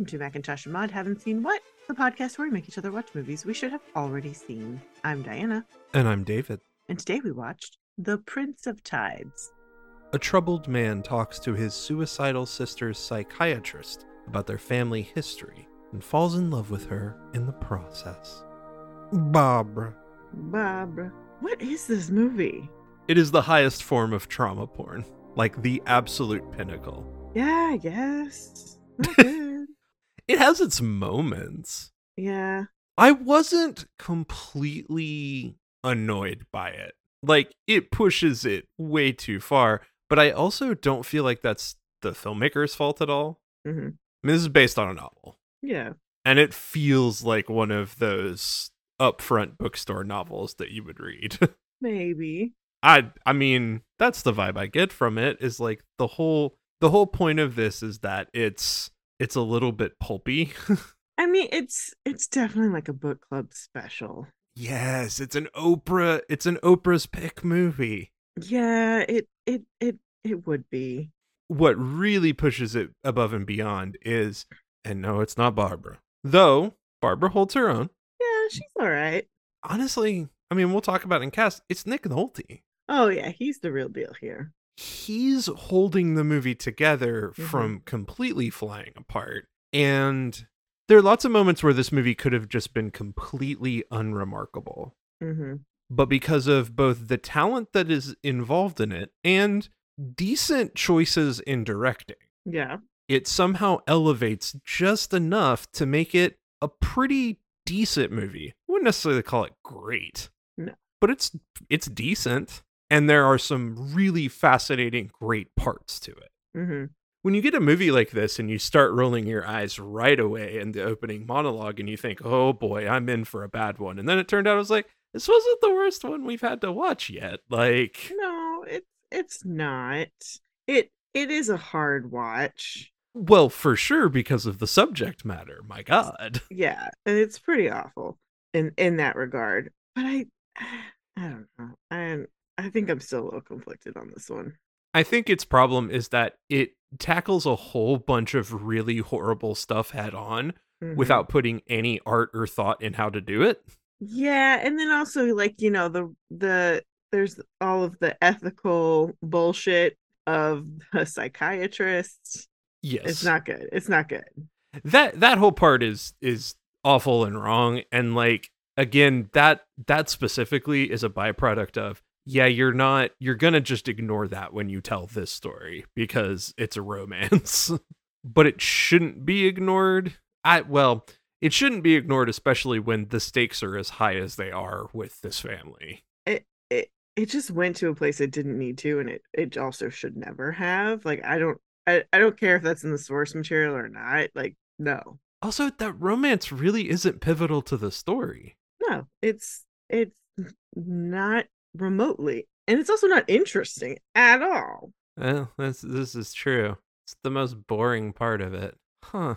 Welcome to Macintosh and Mod Haven't Seen What? The podcast where we make each other watch movies we should have already seen. I'm Diana, And I'm David. and today we watched The Prince of Tides. A troubled man talks to his suicidal sister's psychiatrist about their family history and falls in love with her in the process. Barbara. Barbara. What is this movie? It is the highest form of trauma porn, like the absolute pinnacle. Yeah, I guess. It has its moments. yeah. I wasn't completely annoyed by it. Like, it pushes it way too far, but I also don't feel like that's the filmmaker's fault at all. hmm I mean, this is based on a novel. Yeah. and it feels like one of those upfront bookstore novels that you would read. Maybe. I I mean, that's the vibe I get from it is like the whole the whole point of this is that it's it's a little bit pulpy. I mean, it's it's definitely like a book club special. yes, it's an Oprah it's an Oprah's pick movie. Yeah, it it it it would be. What really pushes it above and beyond is and no, it's not Barbara. Though Barbara holds her own. Yeah, she's all right. Honestly, I mean, we'll talk about it in cast. It's Nick Nolte. Oh yeah, he's the real deal here. He's holding the movie together Mhm. from completely flying apart. And there are lots of moments where this movie could have just been completely unremarkable. hmm But because of both the talent that is involved in it and decent choices in directing, Yeah. it somehow elevates just enough to make it a pretty decent movie. I wouldn't necessarily call it great. No. But it's it's decent. And there are some really fascinating, great parts to it. hmm When you get a movie like this and you start rolling your eyes right away in the opening monologue and you think, oh boy, I'm in for a bad one. And then it turned out I was like, this wasn't the worst one we've had to watch yet. Like, No, it's it's not. It it is a hard watch. well, for sure, because of the subject matter. My God. Yeah, and it's pretty awful in in that regard. But I I don't know. I I think I'm still a little conflicted on this one. I think its problem is that it tackles a whole bunch of really horrible stuff head on Mhm. without putting any art or thought in how to do it. Yeah, and then also like, you know, the the there's all of the ethical bullshit of the psychiatrist. Yes. It's not good. It's not good. that that whole part is is awful and wrong and like again that that specifically is a byproduct of yeah you're not you're gonna just ignore that when you tell this story because it's a romance. But it shouldn't be ignored. I well it shouldn't be ignored especially when the stakes are as high as they are with this family. It it it just went to a place it didn't need to and it it also should never have. Like i don't I, I don't care if that's in the source material or not like no. Also that romance really isn't pivotal to the story. No it's it's not remotely and it's also not interesting at all Well, this this is true. It's the most boring part of it. Huh.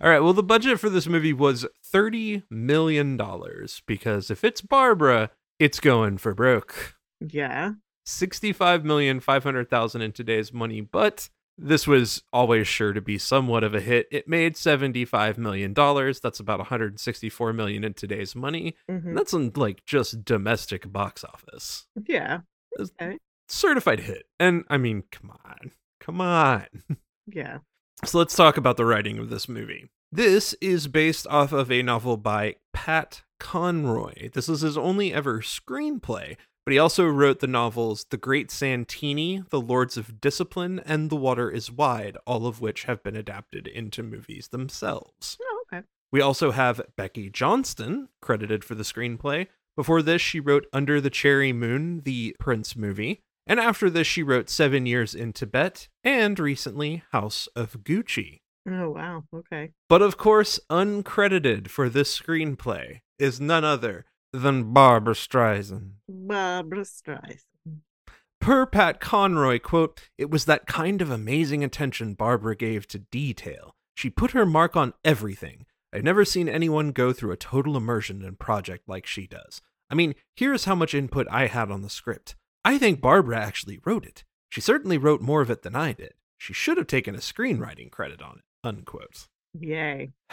All right, well the budget for this movie was 30 million dollars because if it's Barbara, it's going for broke. yeah 65 million 500,000 in today's money, but this was always sure to be somewhat of a hit. It made 75 million dollars. That's about 164 million in today's money. mhm, that's in like just domestic box office. yeah Okay. Certified hit. And I mean, come on. Come on. yeah So let's talk about the writing of this movie. This is based off of a novel by Pat Conroy. This is his only ever screenplay, but he also wrote the novels The Great Santini, The Lords of Discipline, and The Water is Wide, all of which have been adapted into movies themselves. oh okay We also have Becky Johnston credited for the screenplay. Before this, she wrote Under the Cherry Moon, the Prince movie. And after this, she wrote Seven Years in Tibet and recently House of Gucci. oh wow okay But of course, uncredited for this screenplay is none other than Barbra Streisand. barbra streisand Per Pat Conroy, quote, it was that kind of amazing attention Barbara gave to detail. She put her mark on everything. I've never seen anyone go through a total immersion in a project like she does. I mean, here's how much input I had on the script. I think Barbara actually wrote it. She certainly wrote more of it than I did. She should have taken a screenwriting credit on it. Unquote. Yay.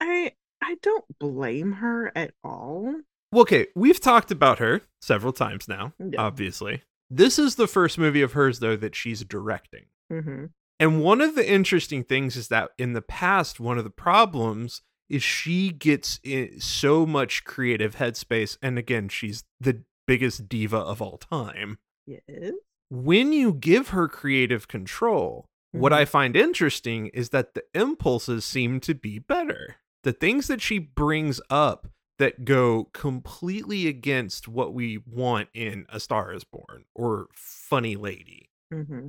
I I don't blame her at all. Well, okay, we've talked about her several times now, Yeah. obviously. This is the first movie of hers, though, that she's directing. hmm And one of the interesting things is that in the past, one of the problems is she gets in so much creative headspace. And again, she's the biggest diva of all time. Yes. When you give her creative control, what I find interesting is that the impulses seem to be better. The things that she brings up that go completely against what we want in A Star is Born or Funny Lady. hmm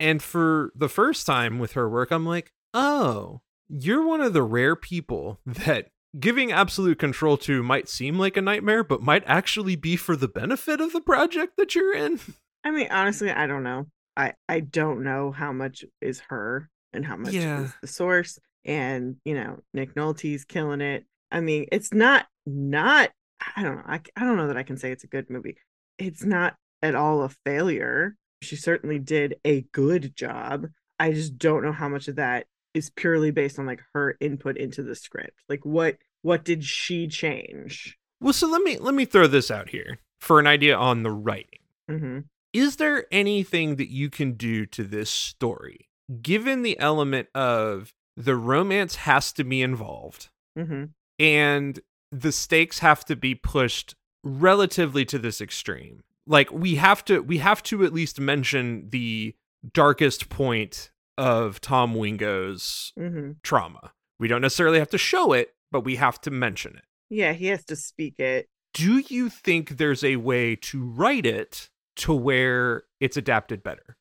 And for the first time with her work, I'm like, oh, you're one of the rare people that giving absolute control to might seem like a nightmare, but might actually be for the benefit of the project that you're in. I mean, honestly, I don't know. I I don't know how much is her and how much Yeah. is the source. And you know, Nick Nolte's killing it. I mean, it's not not. I don't know. I I don't know that I can say it's a good movie. It's not at all a failure. She certainly did a good job. I just don't know how much of that is purely based on like her input into the script. Like what what did she change? Well, so let me let me throw this out here for an idea on the writing. hmm Is there anything that you can do to this story, given the element of the romance has to be involved? hmm and the stakes have to be pushed relatively to this extreme like we have to we have to at least mention the darkest point of tom wingo's hmm trauma we don't necessarily have to show it but we have to mention it Yeah, he has to speak it. do you think there's a way to write it to where it's adapted better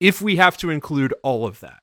if we have to include all of that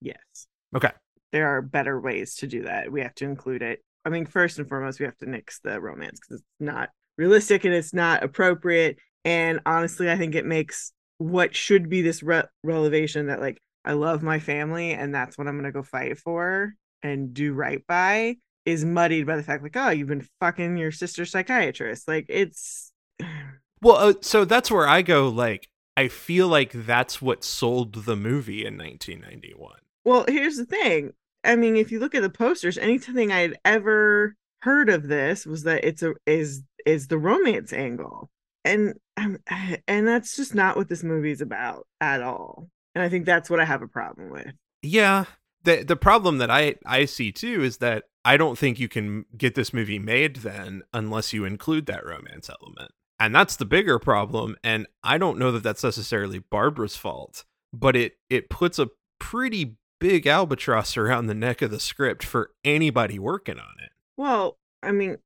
Yes. okay there are better ways to do that. We have to include it. I mean, first and foremost, we have to nix the romance because it's not realistic and it's not appropriate. And honestly, I think it makes what should be this re- relevation that like I love my family and that's what I'm gonna go fight for and do right by is muddied by the fact like oh you've been fucking your sister's psychiatrist like it's Well, uh, so that's where I go. Like, I feel like that's what sold the movie in 1991. Well, here's the thing. I mean, if you look at the posters, anything I'd ever heard of this was that it's a is is the romance angle, and um, and that's just not what this movie is about at all. And I think that's what I have a problem with. Yeah. the The problem that I I see too is that I don't think you can get this movie made then unless you include that romance element, and that's the bigger problem. And I don't know that that's necessarily Barbara's fault, but it it puts a pretty big albatross around the neck of the script for anybody working on it. Well, I mean,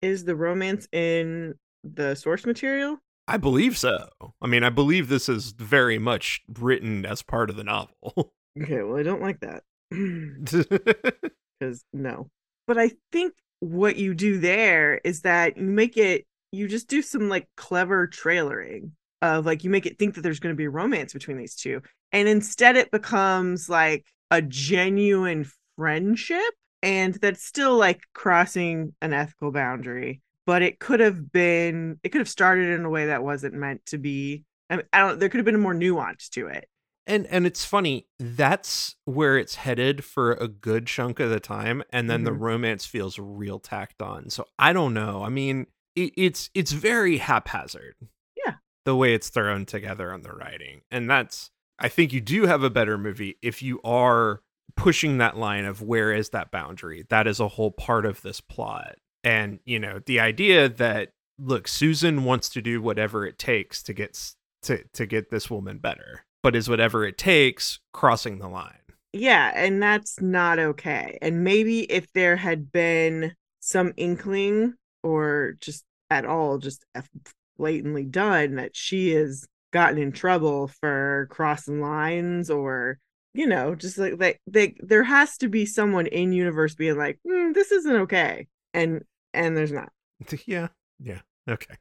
is the romance in the source material? I believe so. I mean, I believe this is very much written as part of the novel. Okay, well, I don't like that because no. But I think what you do there is that you make it, you just do some like clever trailering of like, you make it think that there's going to be romance between these two. And instead it becomes like a genuine friendship. And that's still like crossing an ethical boundary. But it could have been, it could have started in a way that wasn't meant to be. I, mean, I don't, there could have been more nuance to it. and and it's funny, that's where it's headed for a good chunk of the time and then the Mhm. romance feels real tacked on. So I don't know. I mean, it, it's it's very haphazard. Yeah. The way it's thrown together on the writing. And that's I think you do have a better movie if you are pushing that line of where is that boundary? That is a whole part of this plot. And, you know, the idea that look, Susan wants to do whatever it takes to get to to get this woman better. But is whatever it takes crossing the line. Yeah, and that's not okay. And maybe if there had been some inkling or just at all just uh, blatantly done that she has gotten in trouble for crossing lines or you know just like like they there has to be someone in universe being like "Hmm, this isn't okay and and there's not Yeah. Yeah. Okay.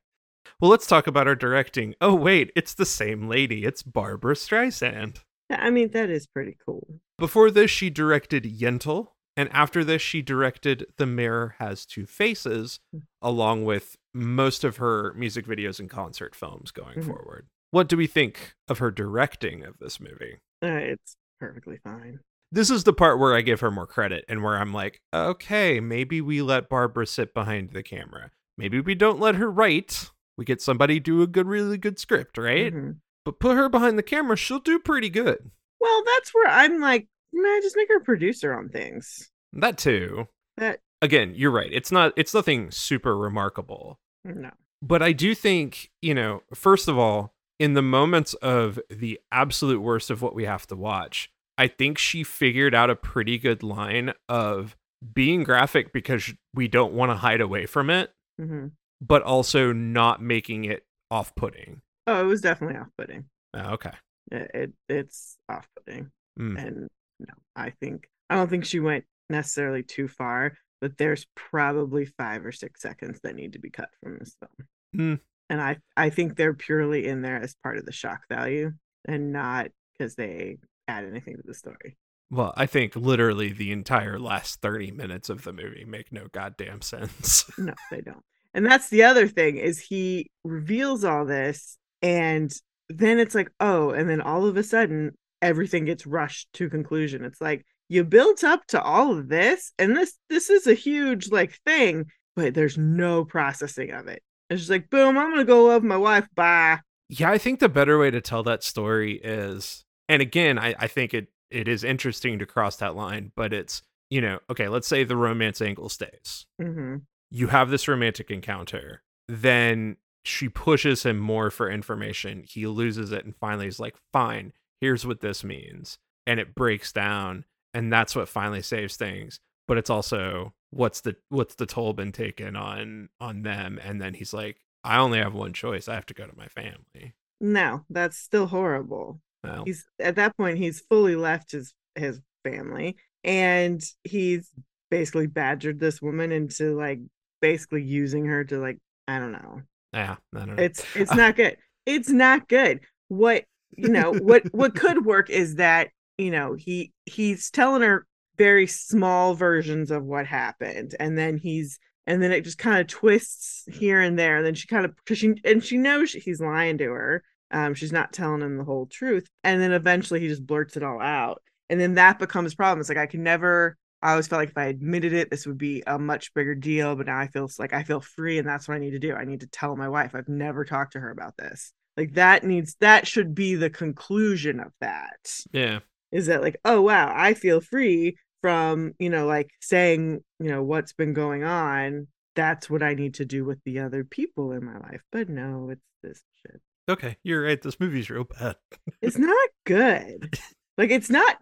Well, let's talk about our directing. Oh, wait, it's the same lady. It's Barbra Streisand. i mean that is pretty cool Before this, she directed Yentl, and after this, she directed The Mirror Has Two Faces, along with most of her music videos and concert films going Mhm. forward. What do we think of her directing of this movie? uh, it's perfectly fine this is the part where I give her more credit and where I'm like, okay, maybe we let Barbara sit behind the camera. Maybe we don't let her write. We get somebody do a good, really good script, right? Mhm. But put her behind the camera, she'll do pretty good. Well, that's where I'm like, man, just make her a producer on things. That too. That Again, you're right. It's not. It's nothing super remarkable. no. but I do think, you know, first of all, in the moments of the absolute worst of what we have to watch, I think she figured out a pretty good line of being graphic because we don't want to hide away from it, hmm but also not making it off putting. Oh, it was definitely off-putting. okay. It, it it's off-putting, Mm. and no, I think I don't think she went necessarily too far, but there's probably five or six seconds that need to be cut from this film. Hmm. And I I think they're purely in there as part of the shock value, and not because they add anything to the story. Well, I think literally the entire last 30 minutes of the movie make no goddamn sense. No, they don't. And that's the other thing is he reveals all this and then it's like, oh, and then all of a sudden everything gets rushed to conclusion. It's like you built up to all of this and this this is a huge like thing, but there's no processing of it. It's she's like, boom, I'm gonna go love my wife. Bye. Yeah, I think the better way to tell that story is, and again, I, I think it it is interesting to cross that line, but it's you know, okay, let's say the romance angle stays. hmm You have this romantic encounter, then she pushes him more for information. He loses it, and finally is like, "Fine, here's what this means," and it breaks down, and that's what finally saves things. But it's also what's the what's the toll been taken on on them, and then he's like, "I only have one choice. I have to go to my family." No, that's still horrible. Well, he's at that point he's fully left his his family and he's basically badgered this woman into like basically using her to like i don't know yeah, I don't know. it's it's not good it's not good what you know what what could work is that you know he he's telling her very small versions of what happened. And then he's and then it just kind of twists here and there. And then she kind of because she and she knows he's lying to her. Um she's not telling him the whole truth. And then eventually he just blurts it all out. And then that becomes a problem. It's like i can never i always felt like if i admitted it this would be a much bigger deal. But now i feel like i feel free and that's what i need to do. I need to tell my wife. I've never talked to her about this. Like that needs that should be the conclusion of that. Yeah, is that like oh wow i feel free from you know like saying you know what's been going on? That's what i need to do with the other people in my life. But no it's this shit. Okay, you're right. This movie's real bad. it's not good. Like it's not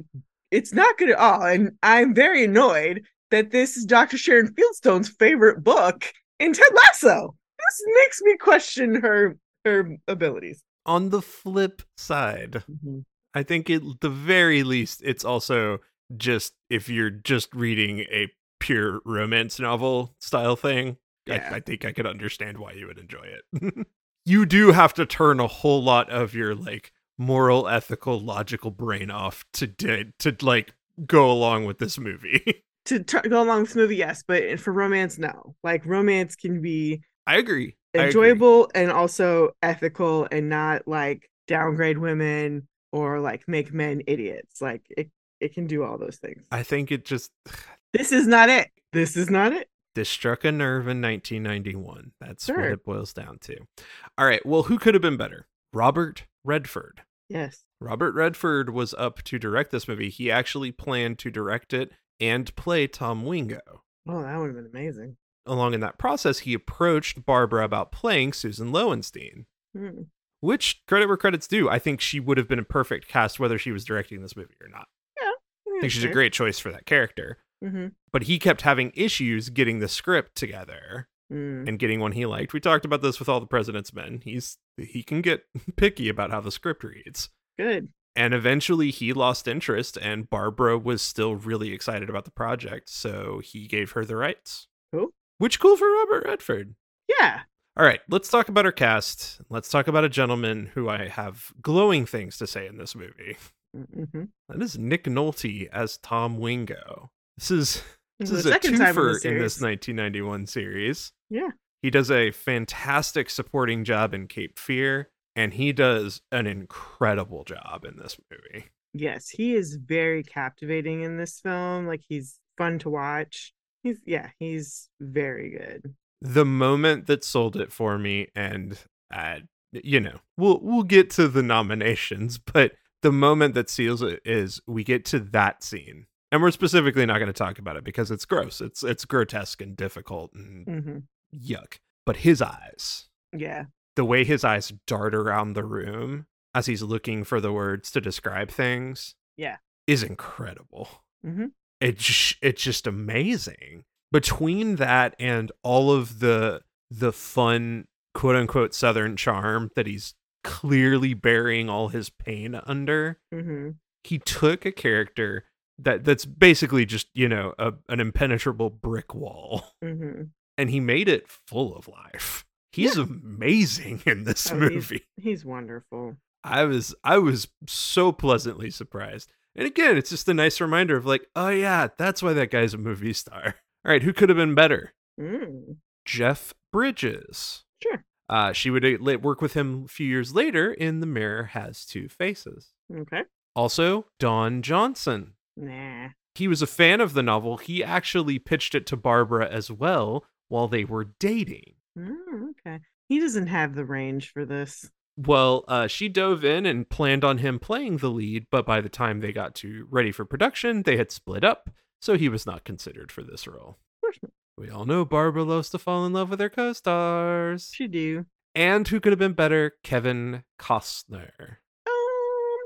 it's not good at all and i'm very annoyed that this is dr sharon fieldstone's favorite book in ted lasso. This makes me question her her abilities. On the flip side, mm-hmm. I think at the very least, it's also just if you're just reading a pure romance novel style thing, Yeah. I, I think I could understand why you would enjoy it. you do have to turn a whole lot of your like moral, ethical, logical brain off to di- to like go along with this movie. to tr- go along with this movie yes but for romance no like romance can be I agree. I agree. enjoyable and also ethical and not like downgrade women or like make men idiots like it it can do all those things I think it just this is not it this is not it this struck a nerve in 1991. That's what it boils down to. All right. Well, who could have been better? Robert Redford. yes Robert Redford was up to direct this movie. He actually planned to direct it and play Tom Wingo. oh that would have been amazing Along in that process, he approached Barbara about playing Susan Lowenstein, Hmm. which credit where credit's due. I think she would have been a perfect cast whether she was directing this movie or not. I think she's a great choice for that character. mm-hmm. But he kept having issues getting the script together mm. and getting one he liked. We talked about this with all the President's Men. He's he can get picky about how the script reads. good And eventually he lost interest, and Barbara was still really excited about the project, so he gave her the rights. Cool. Which cool for Robert Redford. yeah All right, let's talk about our cast. Let's talk about a gentleman who I have glowing things to say in this movie. mm-hmm. That is Nick Nolte as Tom Wingo. This is this The is a second time in twofer in this 1991 series. Yeah. He does a fantastic supporting job in Cape Fear, and he does an incredible job in this movie. Yes, he is very captivating in this film. Like he's fun to watch. He's yeah, he's very good. The moment that sold it for me, and uh, you know, we'll we'll get to the nominations, but the moment that seals it is we get to that scene. And we're specifically not going to talk about it because it's gross. It's it's grotesque and difficult and hmm yuck. But his eyes, Yeah. the way his eyes dart around the room as he's looking for the words to describe things, Yeah. is incredible. Mhm. It's just, it's just amazing. Between that and all of the the fun quote unquote southern charm that he's clearly burying all his pain under, hmm he took a character that that's basically just you know a, an impenetrable brick wall. Hmm and he made it full of life. He's amazing in this Oh, he's- movie. He's wonderful. i was i was so pleasantly surprised. And again it's just a nice reminder of like oh yeah that's why that guy's a movie star. All right who could have been better? Mm. jeff bridges. Sure. Uh, she would uh, work with him a few years later in the mirror has two faces Okay. also don johnson Nah. he was a fan of the novel. He actually pitched it to Barbara as well while they were dating. Mm, okay. He doesn't have the range for this. Well, uh, she dove in and planned on him playing the lead, but by the time they got to ready for production, they had split up, so he was not considered for this role. Of course not. We all know Barbara loves to fall in love with her co-stars. She do. And who could have been better? Kevin Costner. Um,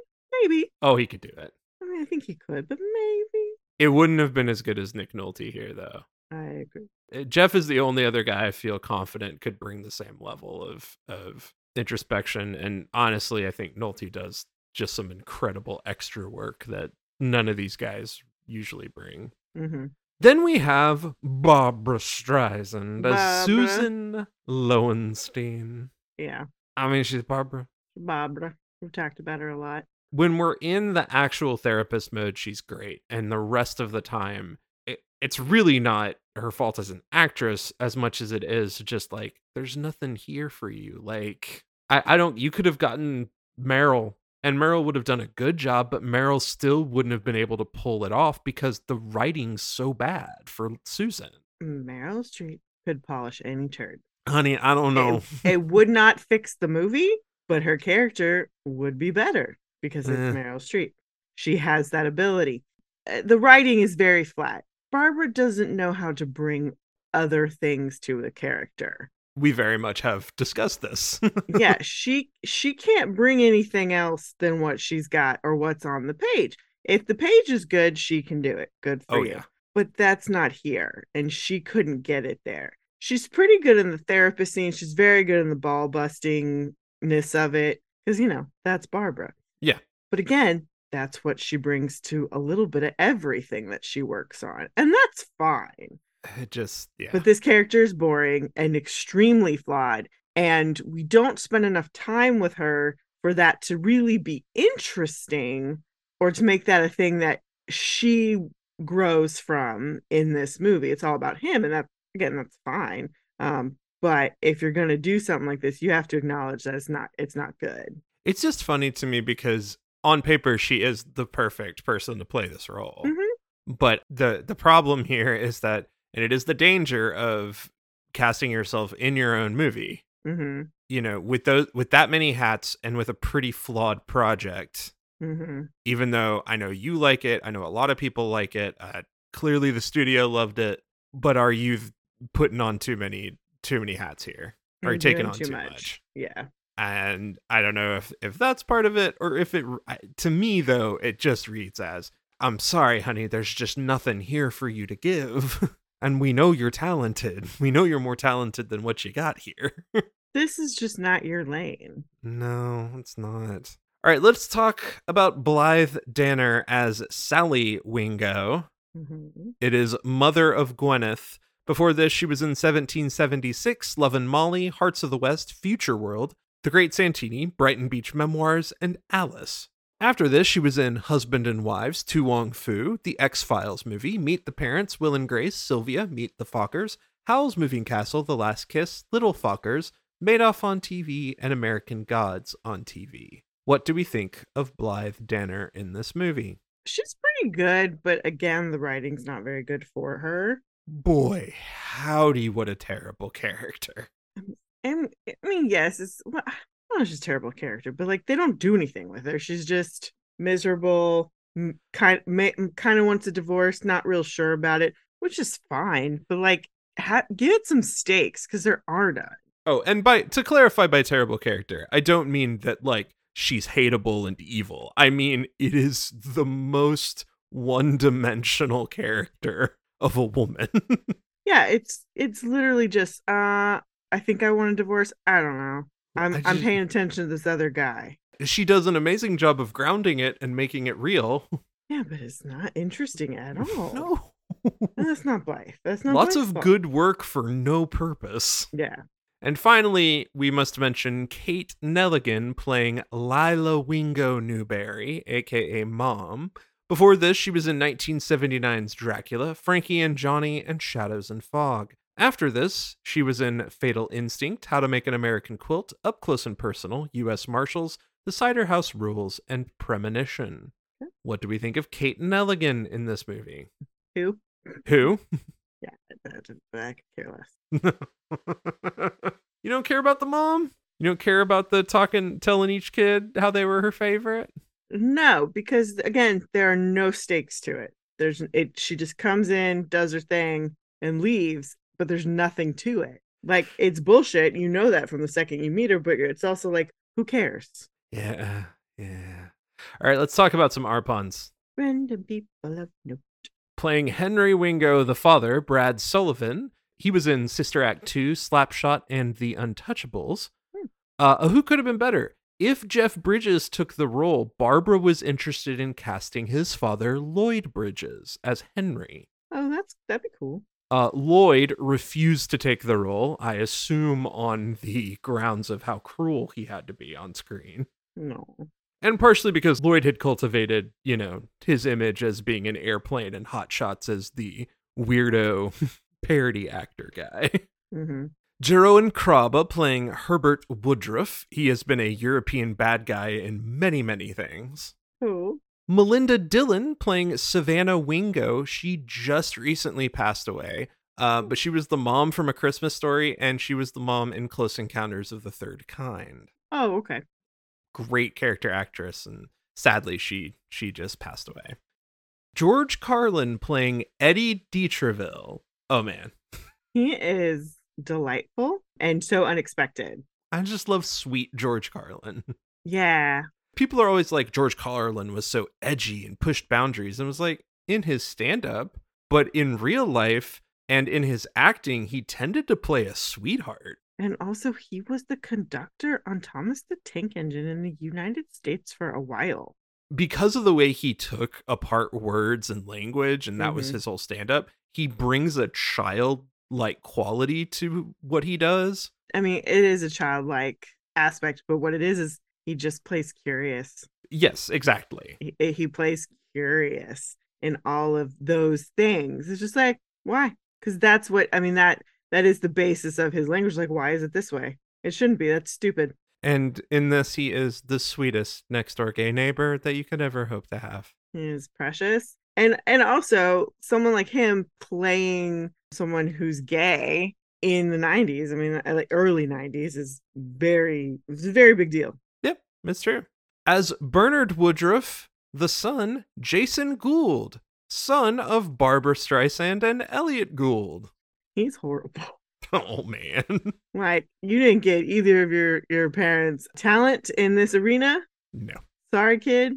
maybe. Oh, he could do it. I mean, I think he could, but maybe. It wouldn't have been as good as Nick Nolte here, though. I agree. Uh, Jeff is the only other guy I feel confident could bring the same level of of introspection. And honestly, I think Nolte does just some incredible extra work that none of these guys usually bring. hmm Then we have Barbra Streisand as Barbara. Susan Lowenstein. Yeah. I mean, she's Barbara. Barbara. We've talked about her a lot. When we're in the actual therapist mode, she's great. And the rest of the time, it, it's really not her fault as an actress as much as it is just like, there's nothing here for you. Like, I, I don't, you could have gotten Meryl, and Meryl would have done a good job, but Meryl still wouldn't have been able to pull it off because the writing's so bad for Susan. Meryl Streep could polish any turd. Honey, I don't know. It would not fix the movie, but her character would be better because it's Eh. Meryl Streep. She has that ability. Uh, The writing is very flat. Barbara doesn't know how to bring other things to the character. We very much have discussed this. yeah, she she can't bring anything else than what she's got or what's on the page. If the page is good, she can do it. Good for Oh, you. yeah. But that's not here, and she couldn't get it there. She's pretty good in the therapist scene. She's very good in the ball bustingness of it because you know that's Barbara. Yeah. But again, that's what she brings to a little bit of everything that she works on, and that's fine. It just, yeah. But this character is boring and extremely flawed. And we don't spend enough time with her for that to really be interesting or to make that a thing that she grows from in this movie. It's all about him. And that, again, that's fine. Um, but if you're going to do something like this, you have to acknowledge that it's not, it's not good. It's just funny to me because on paper she is the perfect person to play this role. Mhm. But the the problem here is that and it is the danger of casting yourself in your own movie. hmm You know, with those with that many hats and with a pretty flawed project, hmm even though I know you like it, I know a lot of people like it. Uh, clearly the studio loved it, but are you putting on too many too many hats here? Are you taking on too much? Yeah. and I don't know if if that's part of it or if it to me though it just reads as I'm sorry honey there's just nothing here for you to give and we know you're talented we know you're more talented than what you got here This is just not your lane. no it's not all right let's talk about Blythe Danner as Sally Wingo Mhm. it is mother of Gwyneth before this she was in 1776 Lovin' Molly Hearts of the West Future World the Great Santini, Brighton Beach Memoirs, and Alice. After this, she was in Husband and Wives, To Wong Foo, The X Files movie, Meet the Parents, Will and Grace, Sylvia, Meet the Fockers, Howl's Moving Castle, The Last Kiss, Little Fockers, Madoff on TV, and American Gods on TV. What do we think of Blythe Danner in this movie? She's pretty good, but again, the writing's not very good for her. Boy, howdy, what a terrible character. Um, and I mean, yes, it's well, I don't know, she's a terrible character, but like they don't do anything with her. She's just miserable, m- kind ma- kind of wants a divorce, not real sure about it, which is fine. But like, ha- give it some stakes because there are none. Oh, and by to clarify by terrible character, I don't mean that like she's hateable and evil. I mean it is the most one-dimensional character of a woman. Yeah, it's it's literally just uh I think I want a divorce. I don't know. I'm I I'm paying attention to this other guy. she does an amazing job of grounding it and making it real. Yeah, but it's not interesting at all. No. And that's not Blythe. That's not Lots Blythe's of fault. good work for no purpose. Yeah. And finally, we must mention Kate Nelligan playing Lila Wingo Newberry, aka Mom. Before this, she was in 1979's Dracula, Frankie and Johnny, and Shadows and Fog. After this, she was in Fatal Instinct, How to Make an American Quilt, Up Close and Personal, U.S. Marshals, The Cider House Rules, and Premonition. Hmm. What do we think of Kate Nelligan in this movie? Who? Who? Yeah, I, I could care less. you don't care about the mom? You don't care about the talking, telling each kid how they were her favorite? No, because again, there are no stakes to it. There's it. She just comes in, does her thing, and leaves. But there's nothing to it. Like it's bullshit. You know that from the second you meet her. But it's also like, who cares? Yeah, yeah. All right, let's talk about some Arpons. Random people have no. Playing Henry Wingo, the father, Brad Sullivan. He was in Sister Act 2, Slapshot, and The Untouchables. Hmm. Uh, who could have been better? If Jeff Bridges took the role, Barbara was interested in casting his father, Lloyd Bridges, as Henry. Oh, that's that'd be cool. Uh, Lloyd refused to take the role, I assume on the grounds of how cruel he had to be on screen. No. And partially because Lloyd had cultivated, you know, his image as being an airplane and Hot Shots as the weirdo parody actor guy. Mm-hmm. Jeroen Krabbe playing Herbert Woodruff. He has been a European bad guy in many, many things. Cool. Melinda Dillon playing Savannah Wingo. She just recently passed away, uh, but she was the mom from A Christmas Story, and she was the mom in Close Encounters of the Third Kind. Oh, okay. Great character actress, and sadly, she she just passed away. George Carlin playing Eddie Detreville. Oh man, He is delightful and so unexpected. I just love sweet George Carlin. Yeah. People are always like George Carlin was so edgy and pushed boundaries, and was like in his stand up, but in real life and in his acting, he tended to play a sweetheart. And also, he was the conductor on Thomas the Tank Engine in the United States for a while. because of the way he took apart words and language and that was Mhm. his whole stand up he brings a child like quality to what he does I mean, it is a childlike aspect, but what it is is he just plays curious. yes exactly He, eh, he plays curious in all of those things. It's just like, why? Because that's what I mean. That that is the basis of his language. Like, why is it this way? It shouldn't be. That's stupid. and in this he is the sweetest next door gay neighbor that you could ever hope to have He is precious. And and also someone like him playing someone who's gay in the 90s. I mean, uh, like early 90s is very it's a very big deal. It's true as bernard woodruff the son jason gould son of barbra streisand and elliott gould He's horrible. oh man Like you didn't get either of your your parents' talent in this arena. no Sorry, kid.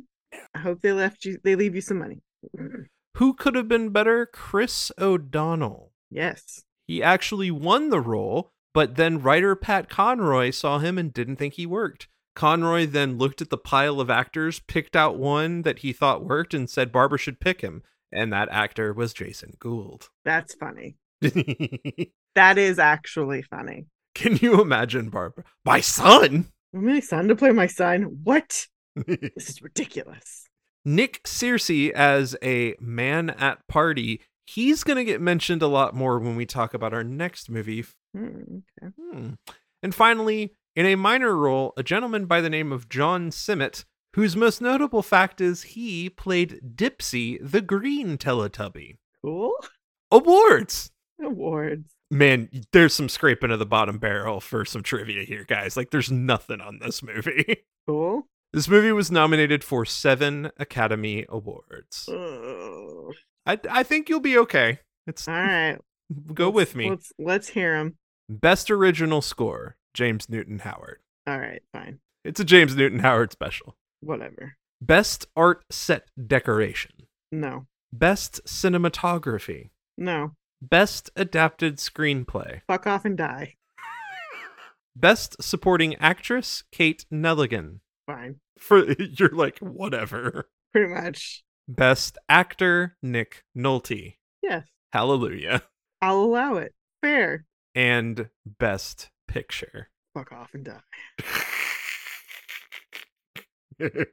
I hope they left you. They leave you some money. who could have been better chris o'donnell Yes. He actually won the role, but then writer Pat Conroy saw him and didn't think he worked. Conroy then looked at the pile of actors, picked out one that he thought worked, and said Barbara should pick him. And that actor was Jason Gould. That's funny. That is actually funny. Can you imagine Barbara? My son? My son to play my son? What? This is ridiculous. Nick Searcy as a man at party. He's going to get mentioned a lot more when we talk about our next movie, Hmm, okay. Hmm. And finally, in a minor role, a gentleman by the name of John Simmit, whose most notable fact is he played Dipsy, the green Teletubby. Cool. Awards! Awards. Man, there's some scraping of the bottom barrel for some trivia here, guys. Like, there's nothing on this movie. Cool. This movie was nominated for seven Academy Awards. I, I think you'll be okay. It's all right. go Let's- with me. Let's let's hear him. Best original score, James Newton Howard. All right, fine. It's a James Newton Howard special. Whatever. Best art set decoration. No. Best cinematography. No. Best adapted screenplay. Fuck off and die. Best supporting actress, Kate Nelligan. Fine. For you're like whatever. Pretty much. Best actor, Nick Nolte. Yes. Hallelujah. I'll allow it. Fair. And best picture. Fuck off and die.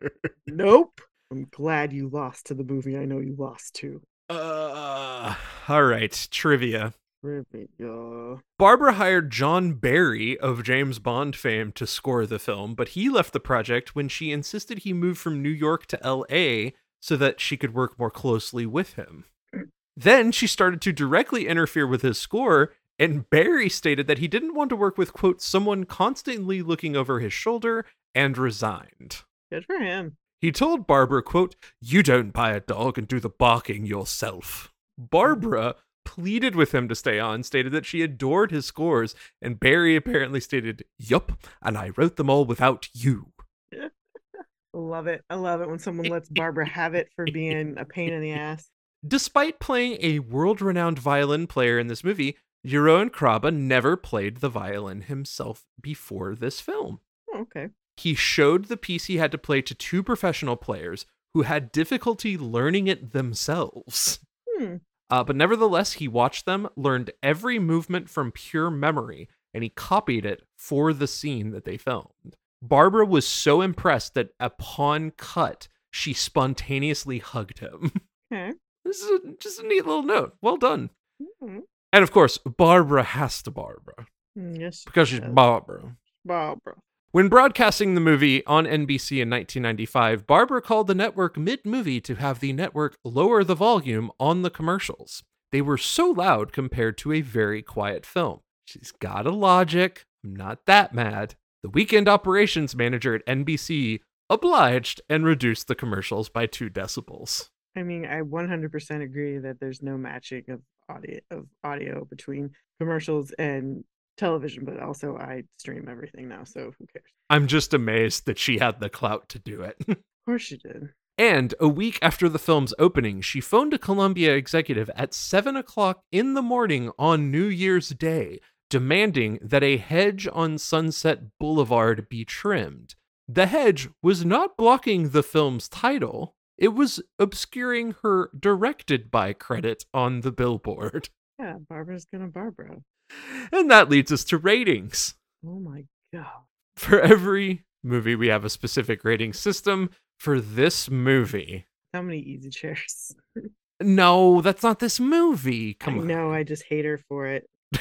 Nope. I'm glad you lost to the movie I know you lost to. uh, all right, trivia. Trivia. Barbara hired John Barry of James Bond fame to score the film, but he left the project when she insisted he move from New York to LA so that she could work more closely with him. Then she started to directly interfere with his score, and Barry stated that he didn't want to work with, quote, someone constantly looking over his shoulder and resigned. Good for him. He told Barbara, quote, You don't buy a dog and do the barking yourself. Barbara pleaded with him to stay on, stated that she adored his scores, and Barry apparently stated, Yup, and I wrote them all without you. Love it. I love it when someone lets Barbara have it for being a pain in the ass. Despite playing a world renowned violin player in this movie, Jeroen Krabbe never played the violin himself before this film. Oh, okay. he showed the piece he had to play to two professional players who had difficulty learning it themselves. Hmm. Uh, but nevertheless, he watched them, learned every movement from pure memory, and he copied it for the scene that they filmed. Barbara was so impressed that upon cut, she spontaneously hugged him. Okay. this is a, just a neat little note. Well done. Mhm. And of course, Barbara has to Barbara Mm, Yes. because she's. Barbara. Barbara. When broadcasting the movie on NBC in 1995, Barbara called the network mid movie to have the network lower the volume on the commercials. They were so loud compared to a very quiet film. She's got a logic. I'm not that mad. The weekend operations manager at NBC obliged and reduced the commercials by two decibels. I mean, I 100% agree that there's no matching of audio of audio between commercials and television, but also I stream everything now, so who cares? I'm just amazed that she had the clout to do it. Of course she did. And a week after the film's opening, she phoned a Columbia executive at 7 o'clock in the morning on New Year's Day, demanding that a hedge on Sunset Boulevard be trimmed. The hedge was not blocking the film's title, it was obscuring her directed by credit on the billboard. Yeah, Barbara's gonna Barbara. And that leads us to ratings. Oh my god. For every movie, we have a specific rating system. For this movie, How many easy chairs? no, that's not this movie. Come I on. know, I just hate her for it.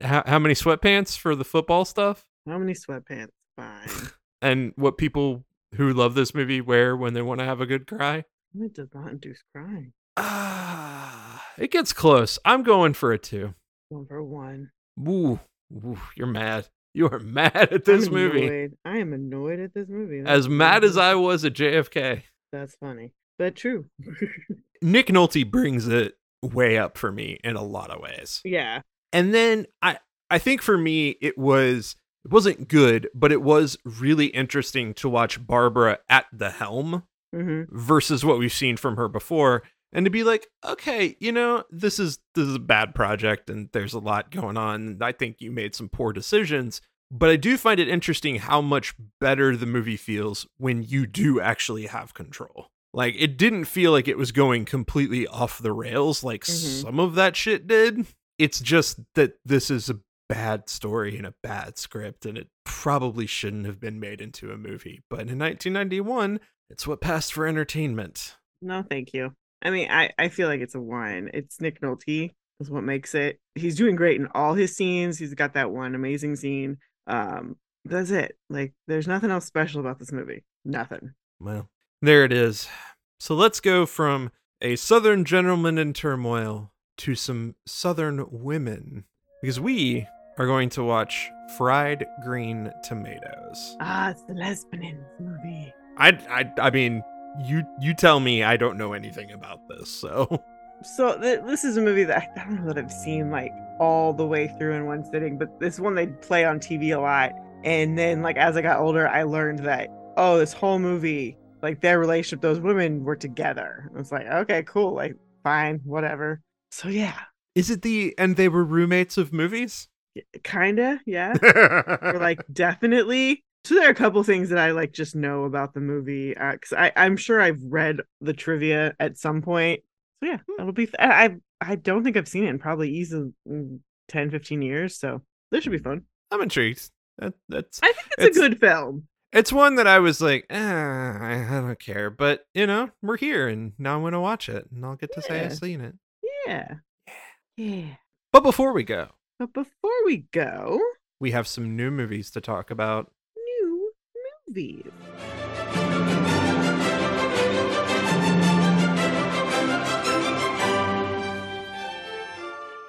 how, how many sweatpants for the football stuff How many sweatpants? Fine. and what people who love this movie wear when they want to have a good cry it does not induce crying. ah it gets close i'm going for a two One for one. Ooh, ooh, you're mad you are mad at this movie. I am annoyed at this movie. as That's mad as i was at jfk That's funny, but true. nick nolte brings it way up for me in a lot of ways yeah. and then i i think for me it was it wasn't good but it was really interesting to watch barbara at the helm hmm versus what we've seen from her before and to be like okay you know this is this is a bad project and there's a lot going on i think you made some poor decisions. But i do find it interesting how much better the movie feels when you do actually have control. Like it didn't feel like it was going completely off the rails like Mhm. some of that shit did. It's just that this is a bad story and a bad script and it probably shouldn't have been made into a movie but in 1991 it's what passed for entertainment. No, thank you. I mean, I I feel like it's a one. It's Nick Nolte is what makes it. He's doing great in all his scenes. He's got that one amazing scene Um, that's it. Like, there's nothing else special about this movie. Nothing. Well, there it is. So let's go from a southern gentleman in turmoil to some southern women because we are going to watch Fried Green Tomatoes. Ah, it's the Lesbians movie. I, I, I mean, you you tell me I don't know anything about this, so So th- this is a movie that I don't know that I've seen like all the way through in one sitting, but this one they play on TV a lot. And then like as I got older, I learned that oh, this whole movie, like their relationship, those women were together. It's like okay, cool, like fine, whatever. So yeah, is it the and they were roommates of movies? Kinda, yeah. or like definitely. So there are a couple things that I like just know about the movie uh, because I I'm sure I've read the trivia at some point. So yeah, hmm. that'll be. I I don't think I've seen it in probably easily mm, 10, 15 years. So this should be hmm. fun. I'm intrigued. That, that's. I think it's, it's, a good film. It's one that I was like, eh, I, I don't care, but you know, we're here, and now I'm gonna watch it, and I'll get to yeah. say I've seen it. Yeah. Yeah. But before we go, but before we go, we have some new movies to talk about. New movies.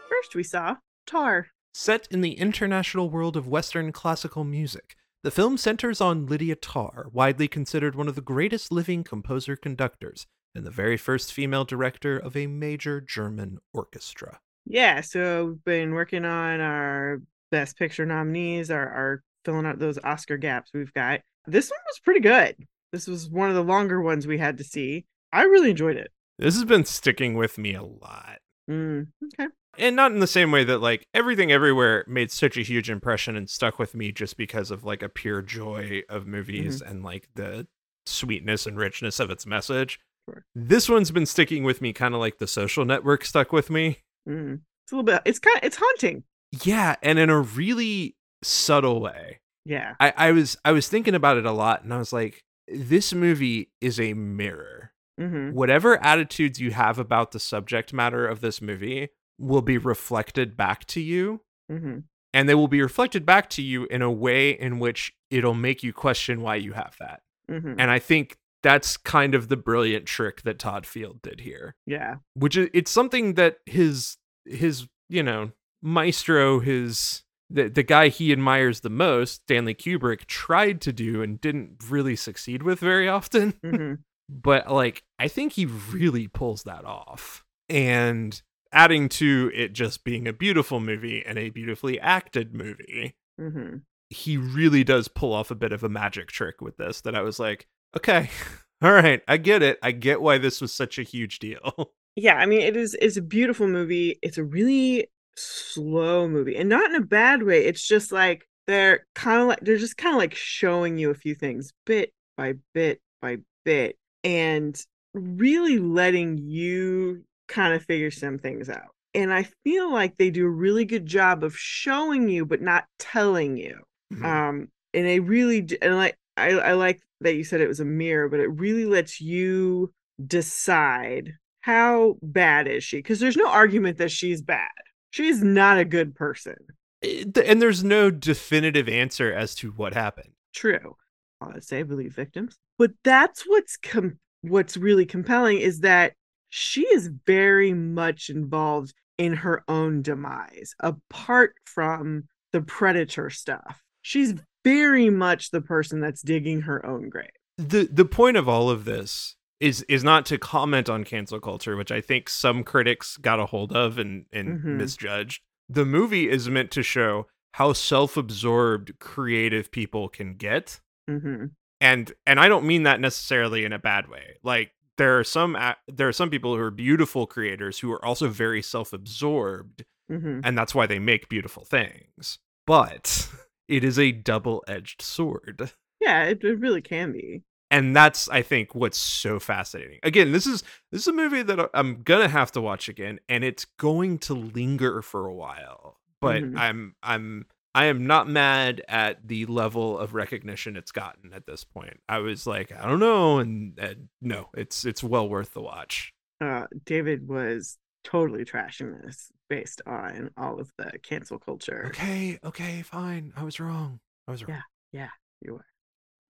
First, we saw Tar. Set in the international world of Western classical music, the film centers on Lydia Tár, widely considered one of the greatest living composer conductors and the very first female director of a major German orchestra yeah, so we've been working on our best picture nominees, our, our filling out those Oscar gaps we've got. This one was pretty good. This was one of the longer ones we had to see. I really enjoyed it. This has been sticking with me a lot. Mm, okay. And not in the same way that like everything everywhere made such a huge impression and stuck with me just because of like a pure joy of movies mm-hmm. and like the sweetness and richness of its message. Sure. This one's been sticking with me kind of like the social network stuck with me. Mm. It's a little bit. It's kind. Of, it's haunting. Yeah, and in a really subtle way. Yeah. I, I was I was thinking about it a lot, and I was like, this movie is a mirror. Mm-hmm. Whatever attitudes you have about the subject matter of this movie will be reflected back to you. Mm-hmm. And they will be reflected back to you in a way in which it'll make you question why you have that. Mm-hmm. And I think that's kind of the brilliant trick that Todd Field did here. Yeah. Which is it's something that his his, you know, maestro, his the the guy he admires the most, Stanley Kubrick, tried to do and didn't really succeed with very often. Mm-hmm. but like I think he really pulls that off. And adding to it just being a beautiful movie and a beautifully acted movie. Mm-hmm. He really does pull off a bit of a magic trick with this that I was like, okay, all right, I get it. I get why this was such a huge deal. Yeah, I mean, it is it's a beautiful movie. It's a really slow movie, and not in a bad way. It's just like they're kind of like they're just kind of like showing you a few things bit by bit by bit, and really letting you kind of figure some things out. And I feel like they do a really good job of showing you, but not telling you. Mm-hmm. Um, and they really and like I, I like that you said it was a mirror, but it really lets you decide how bad is she? Because there's no argument that she's bad. She's not a good person. Eh, and there's no definitive answer as to what happened. True. I'll say believe victims. But that's what's com- what's really compelling is that she is very much involved in her own demise apart from the predator stuff. She's very much the person that's digging her own grave. The the point of all of this is is not to comment on cancel culture, which I think some critics got a hold of and and mm-hmm. misjudged. The movie is meant to show how self-absorbed creative people can get. Mm-hmm. And and I don't mean that necessarily in a bad way. Like there are some there are some people who are beautiful creators who are also very self-absorbed mm-hmm. and that's why they make beautiful things. But it is a double-edged sword. Yeah, it, it really can be and that's i think what's so fascinating again this is this is a movie that i'm gonna have to watch again and it's going to linger for a while but mm-hmm. i'm i'm i am not mad at the level of recognition it's gotten at this point i was like i don't know and, and no it's it's well worth the watch uh david was totally trashing this based on all of the cancel culture okay okay fine i was wrong I was wrong. Yeah. Yeah. You were.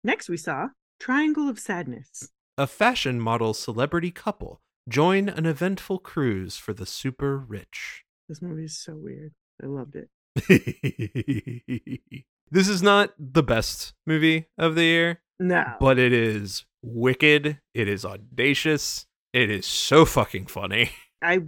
Next, we saw Triangle of Sadness. A fashion model celebrity couple join an eventful cruise for the super rich. This movie is so weird. I loved it. this is not the best movie of the year, No. but it is wicked. It is audacious. It is so fucking funny. I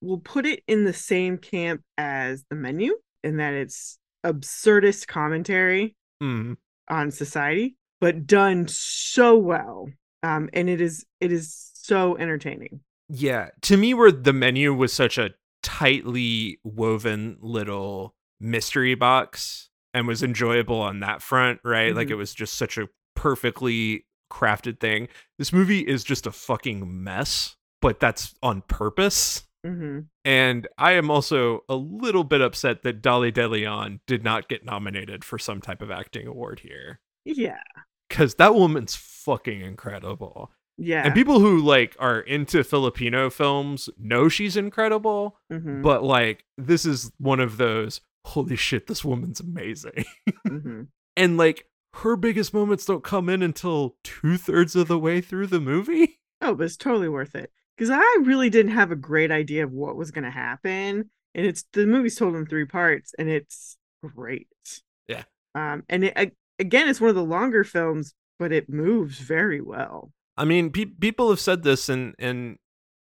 will put it in the same camp as the menu in that it's absurdist commentary Hmm. on society, but done so well. Um, and it is it is so entertaining. Yeah, to me, where the menu was such a tightly woven little mystery box and was enjoyable on that front, right? Like Mhm. it was just such a perfectly crafted thing. This movie is just a fucking mess, but that's on purpose. hmm And I am also a little bit upset that Dolly De Leon did not get nominated for some type of acting award here. Yeah, Because that woman's fucking incredible. yeah. And people who like are into Filipino films know she's incredible, Mhm, but like this is one of those holy shit, this woman's amazing. mhm. and like her biggest moments don't come in until two thirds of the way through the movie. Oh, but it's totally worth it because I really didn't have a great idea of what was going to happen, and it's the movie's told in three parts, and it's great. Yeah. Um, and it, again, it's one of the longer films, but it moves very well. I mean, pe- people have said this, and and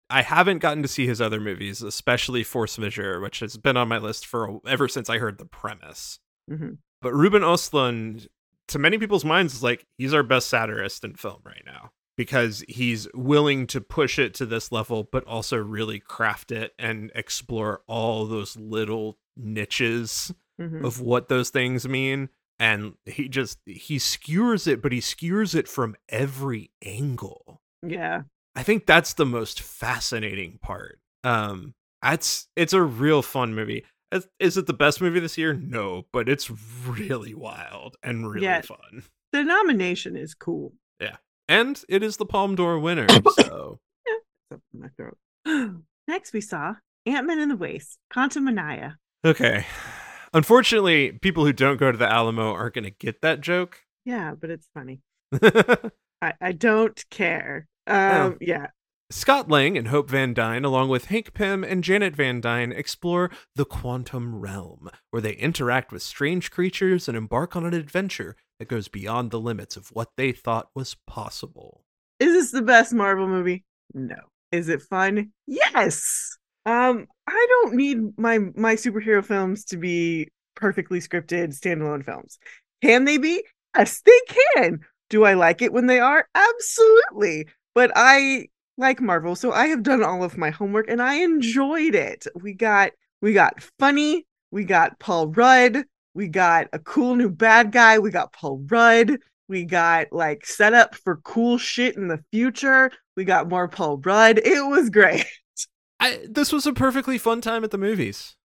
I haven't gotten to see his other movies, especially Force Majeure, which has been on my list for ever since I heard the premise. hmm But Ruben Östlund, to many people's minds, is like he's our best satirist in film right now because he's willing to push it to this level, but also really craft it and explore all those little niches hmm of what those things mean. And he just he skewers it, but he skewers it from every angle. Yeah. I think that's the most fascinating part. Um, that's it's a real fun movie. Is, is it the best movie this year? No, but it's really wild and really Yeah. fun. The nomination is cool. And it is the Palme d'Or winner. So It's up in my throat. Next, we saw Ant Man and the Waste, Quantumania. okay. Unfortunately, people who don't go to the Alamo aren't going to get that joke. Yeah, but it's funny. I, I don't care. Um, Oh. yeah. Scott Lang and Hope Van Dyne, along with Hank Pym and Janet Van Dyne, explore the quantum realm, where they interact with strange creatures and embark on an adventure that goes beyond the limits of what they thought was possible. Is this the best Marvel movie? No. Is it fun? Yes. Um, I don't need my my superhero films to be perfectly scripted standalone films. Can they be? Yes, they can. Do I like it when they are? Absolutely. But I like Marvel, so I have done all of my homework and I enjoyed it. We got we got funny, we got Paul Rudd, we got a cool new bad guy, we got Paul Rudd, we got like set up for cool shit in the future. We got more Paul Rudd. It was great. I, this was a perfectly fun time at the movies.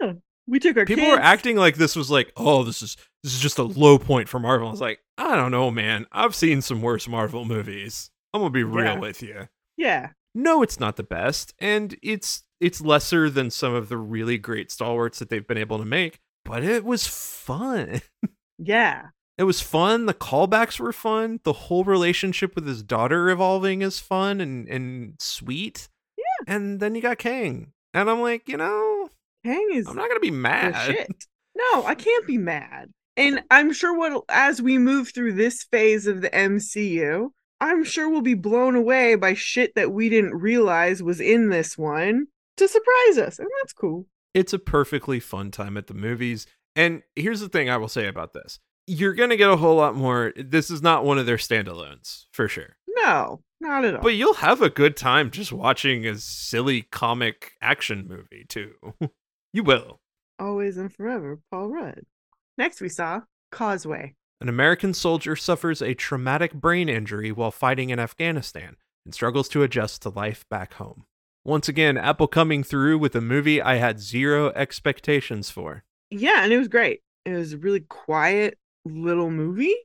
Yeah. We took our People kids. were acting like this was like, oh, this is this is just a low point for Marvel. I was like, I don't know, man. I've seen some worse Marvel movies. I'm gonna be real Yeah. with you. Yeah. no it's not the best and it's it's lesser than some of the really great stalwarts that they've been able to make but it was fun Yeah. it was fun the callbacks were fun the whole relationship with his daughter evolving is fun and and sweet Yeah. and then you got kang and i'm like you know Kang is i'm not gonna be mad shit. No, I can't be mad. And I'm sure what as we move through this phase of the MCU, I'm sure we'll be blown away by shit that we didn't realize was in this one to surprise us. And that's cool. It's a perfectly fun time at the movies. And here's the thing I will say about this. You're going to get a whole lot more. This is not one of their standalones, for sure. No, not at all. But you'll have a good time just watching a silly comic action movie, too. you will. Always and forever, Paul Rudd. Next we saw Causeway. An American soldier suffers a traumatic brain injury while fighting in Afghanistan and struggles to adjust to life back home. Once again, Apple coming through with a movie I had zero expectations for. Yeah, and it was great. It was a really quiet little movie.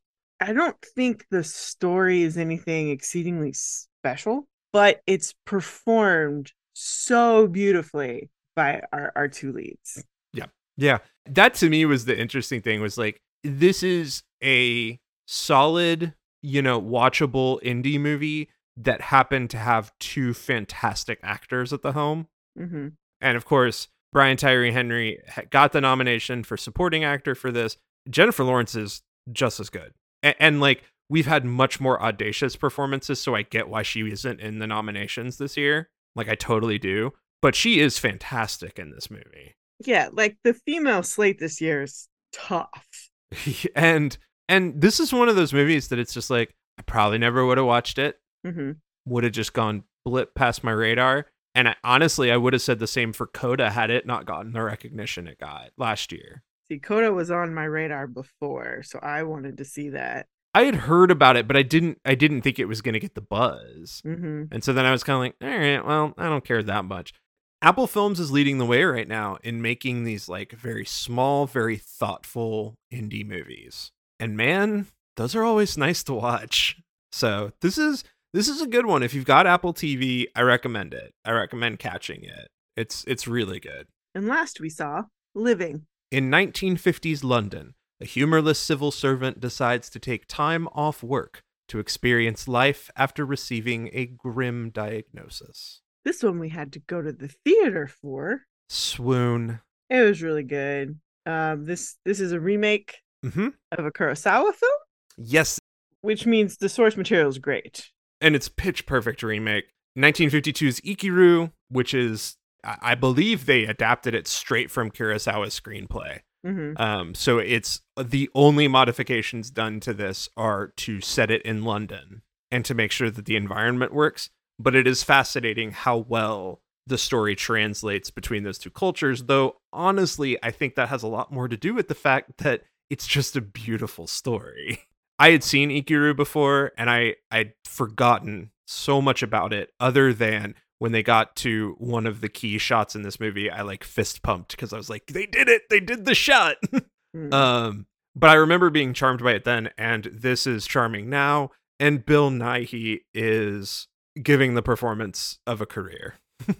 I don't think the story is anything exceedingly special, but it's performed so beautifully by our, our two leads. Yeah. Yeah. That to me was the interesting thing was like this is a solid, you know, watchable indie movie that happened to have two fantastic actors at the helm. hmm And of course, Brian Tyree Henry got the nomination for supporting actor for this. Jennifer Lawrence is just as good. And, and like we've had much more audacious performances, so I get why she isn't in the nominations this year. Like I totally do. But she is fantastic in this movie. Yeah, like the female slate this year is tough. and and this is one of those movies that it's just like I probably never would have watched it. Hmm Would have just gone blip past my radar. And I, honestly, I would have said the same for Coda had it not gotten the recognition it got last year. See, Coda was on my radar before, so I wanted to see that. I had heard about it, but I didn't I didn't think it was going to get the buzz. hmm And so then I was kind of like, all right, well, I don't care that much. Apple Films is leading the way right now in making these like very small, very thoughtful indie movies. And man, those are always nice to watch. So, this is this is a good one. If you've got Apple TV, I recommend it. I recommend catching it. It's it's really good. And last we saw Living. In 1950s London, a humorless civil servant decides to take time off work to experience life after receiving a grim diagnosis. This one we had to go to the theater for. Swoon. It was really good. Um, this this is a remake hmm of a Kurosawa film, Yes, which means the source material is great. And it's pitch perfect remake. 1952's Ikiru, which is I believe they adapted it straight from Kurosawa's screenplay. hmm Um, so it's the only modifications done to this are to set it in London and to make sure that the environment works. But it is fascinating how well the story translates between those two cultures. Though honestly, I think that has a lot more to do with the fact that it's just a beautiful story. I had seen Ikiru before, and I I'd forgotten so much about it, other than when they got to one of the key shots in this movie, I like fist pumped because I was like, they did it, they did the shot. Mm. um, but I remember being charmed by it then, and this is charming now. And Bill Nighy is giving the performance of a career. He's-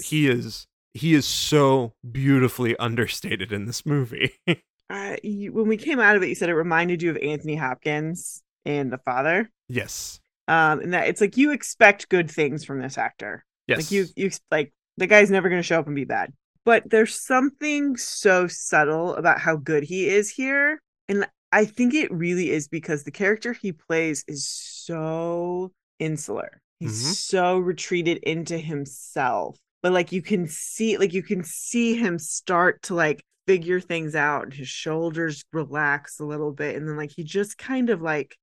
He is he is so beautifully understated in this movie. uh, you, when we came out of it, you said it reminded you of Anthony Hopkins in The Father. yes. Um, and that it's like you expect good things from this actor. Yes. Like you, you like the guy's never going to show up and be bad. But there's something so subtle about how good he is here, and I think it really is because the character he plays is so insular. He's Mhm. so retreated into himself. But like you can see, like you can see him start to like figure things out, and his shoulders relax a little bit, and then like he just kind of like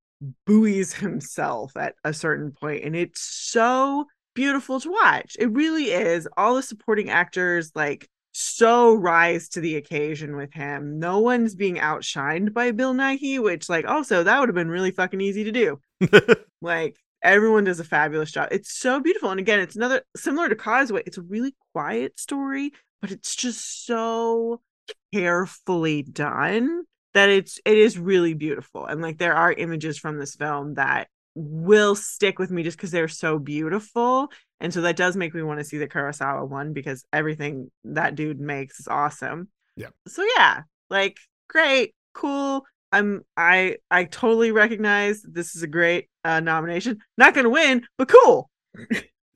buoys himself at a certain point and it's so beautiful to watch. It really is. All the supporting actors like so rise to the occasion with him. No one's being outshined by bill nighy which like also that would have been really fucking easy to do. Like everyone does a fabulous job. It's so beautiful and again it's another similar to causeway it's a really quiet story but it's just so carefully done that it's it is really beautiful and like there are images from this film that will stick with me just because they're so beautiful and so that does make me want to see the kurosawa one because everything that dude makes is awesome Yeah. so yeah like great cool i'm i i totally recognize this is a great uh nomination not gonna win but cool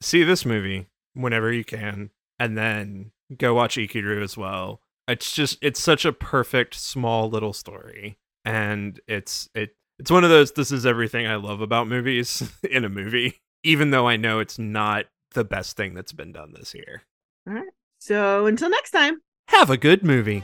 See this movie whenever you can, and then go watch Ikiru as well. It's just it's such a perfect small little story. And it's it it's one of those this is everything I love about movies in a movie, even though I know it's not the best thing that's been done this year. Alright. So until next time Have a good movie.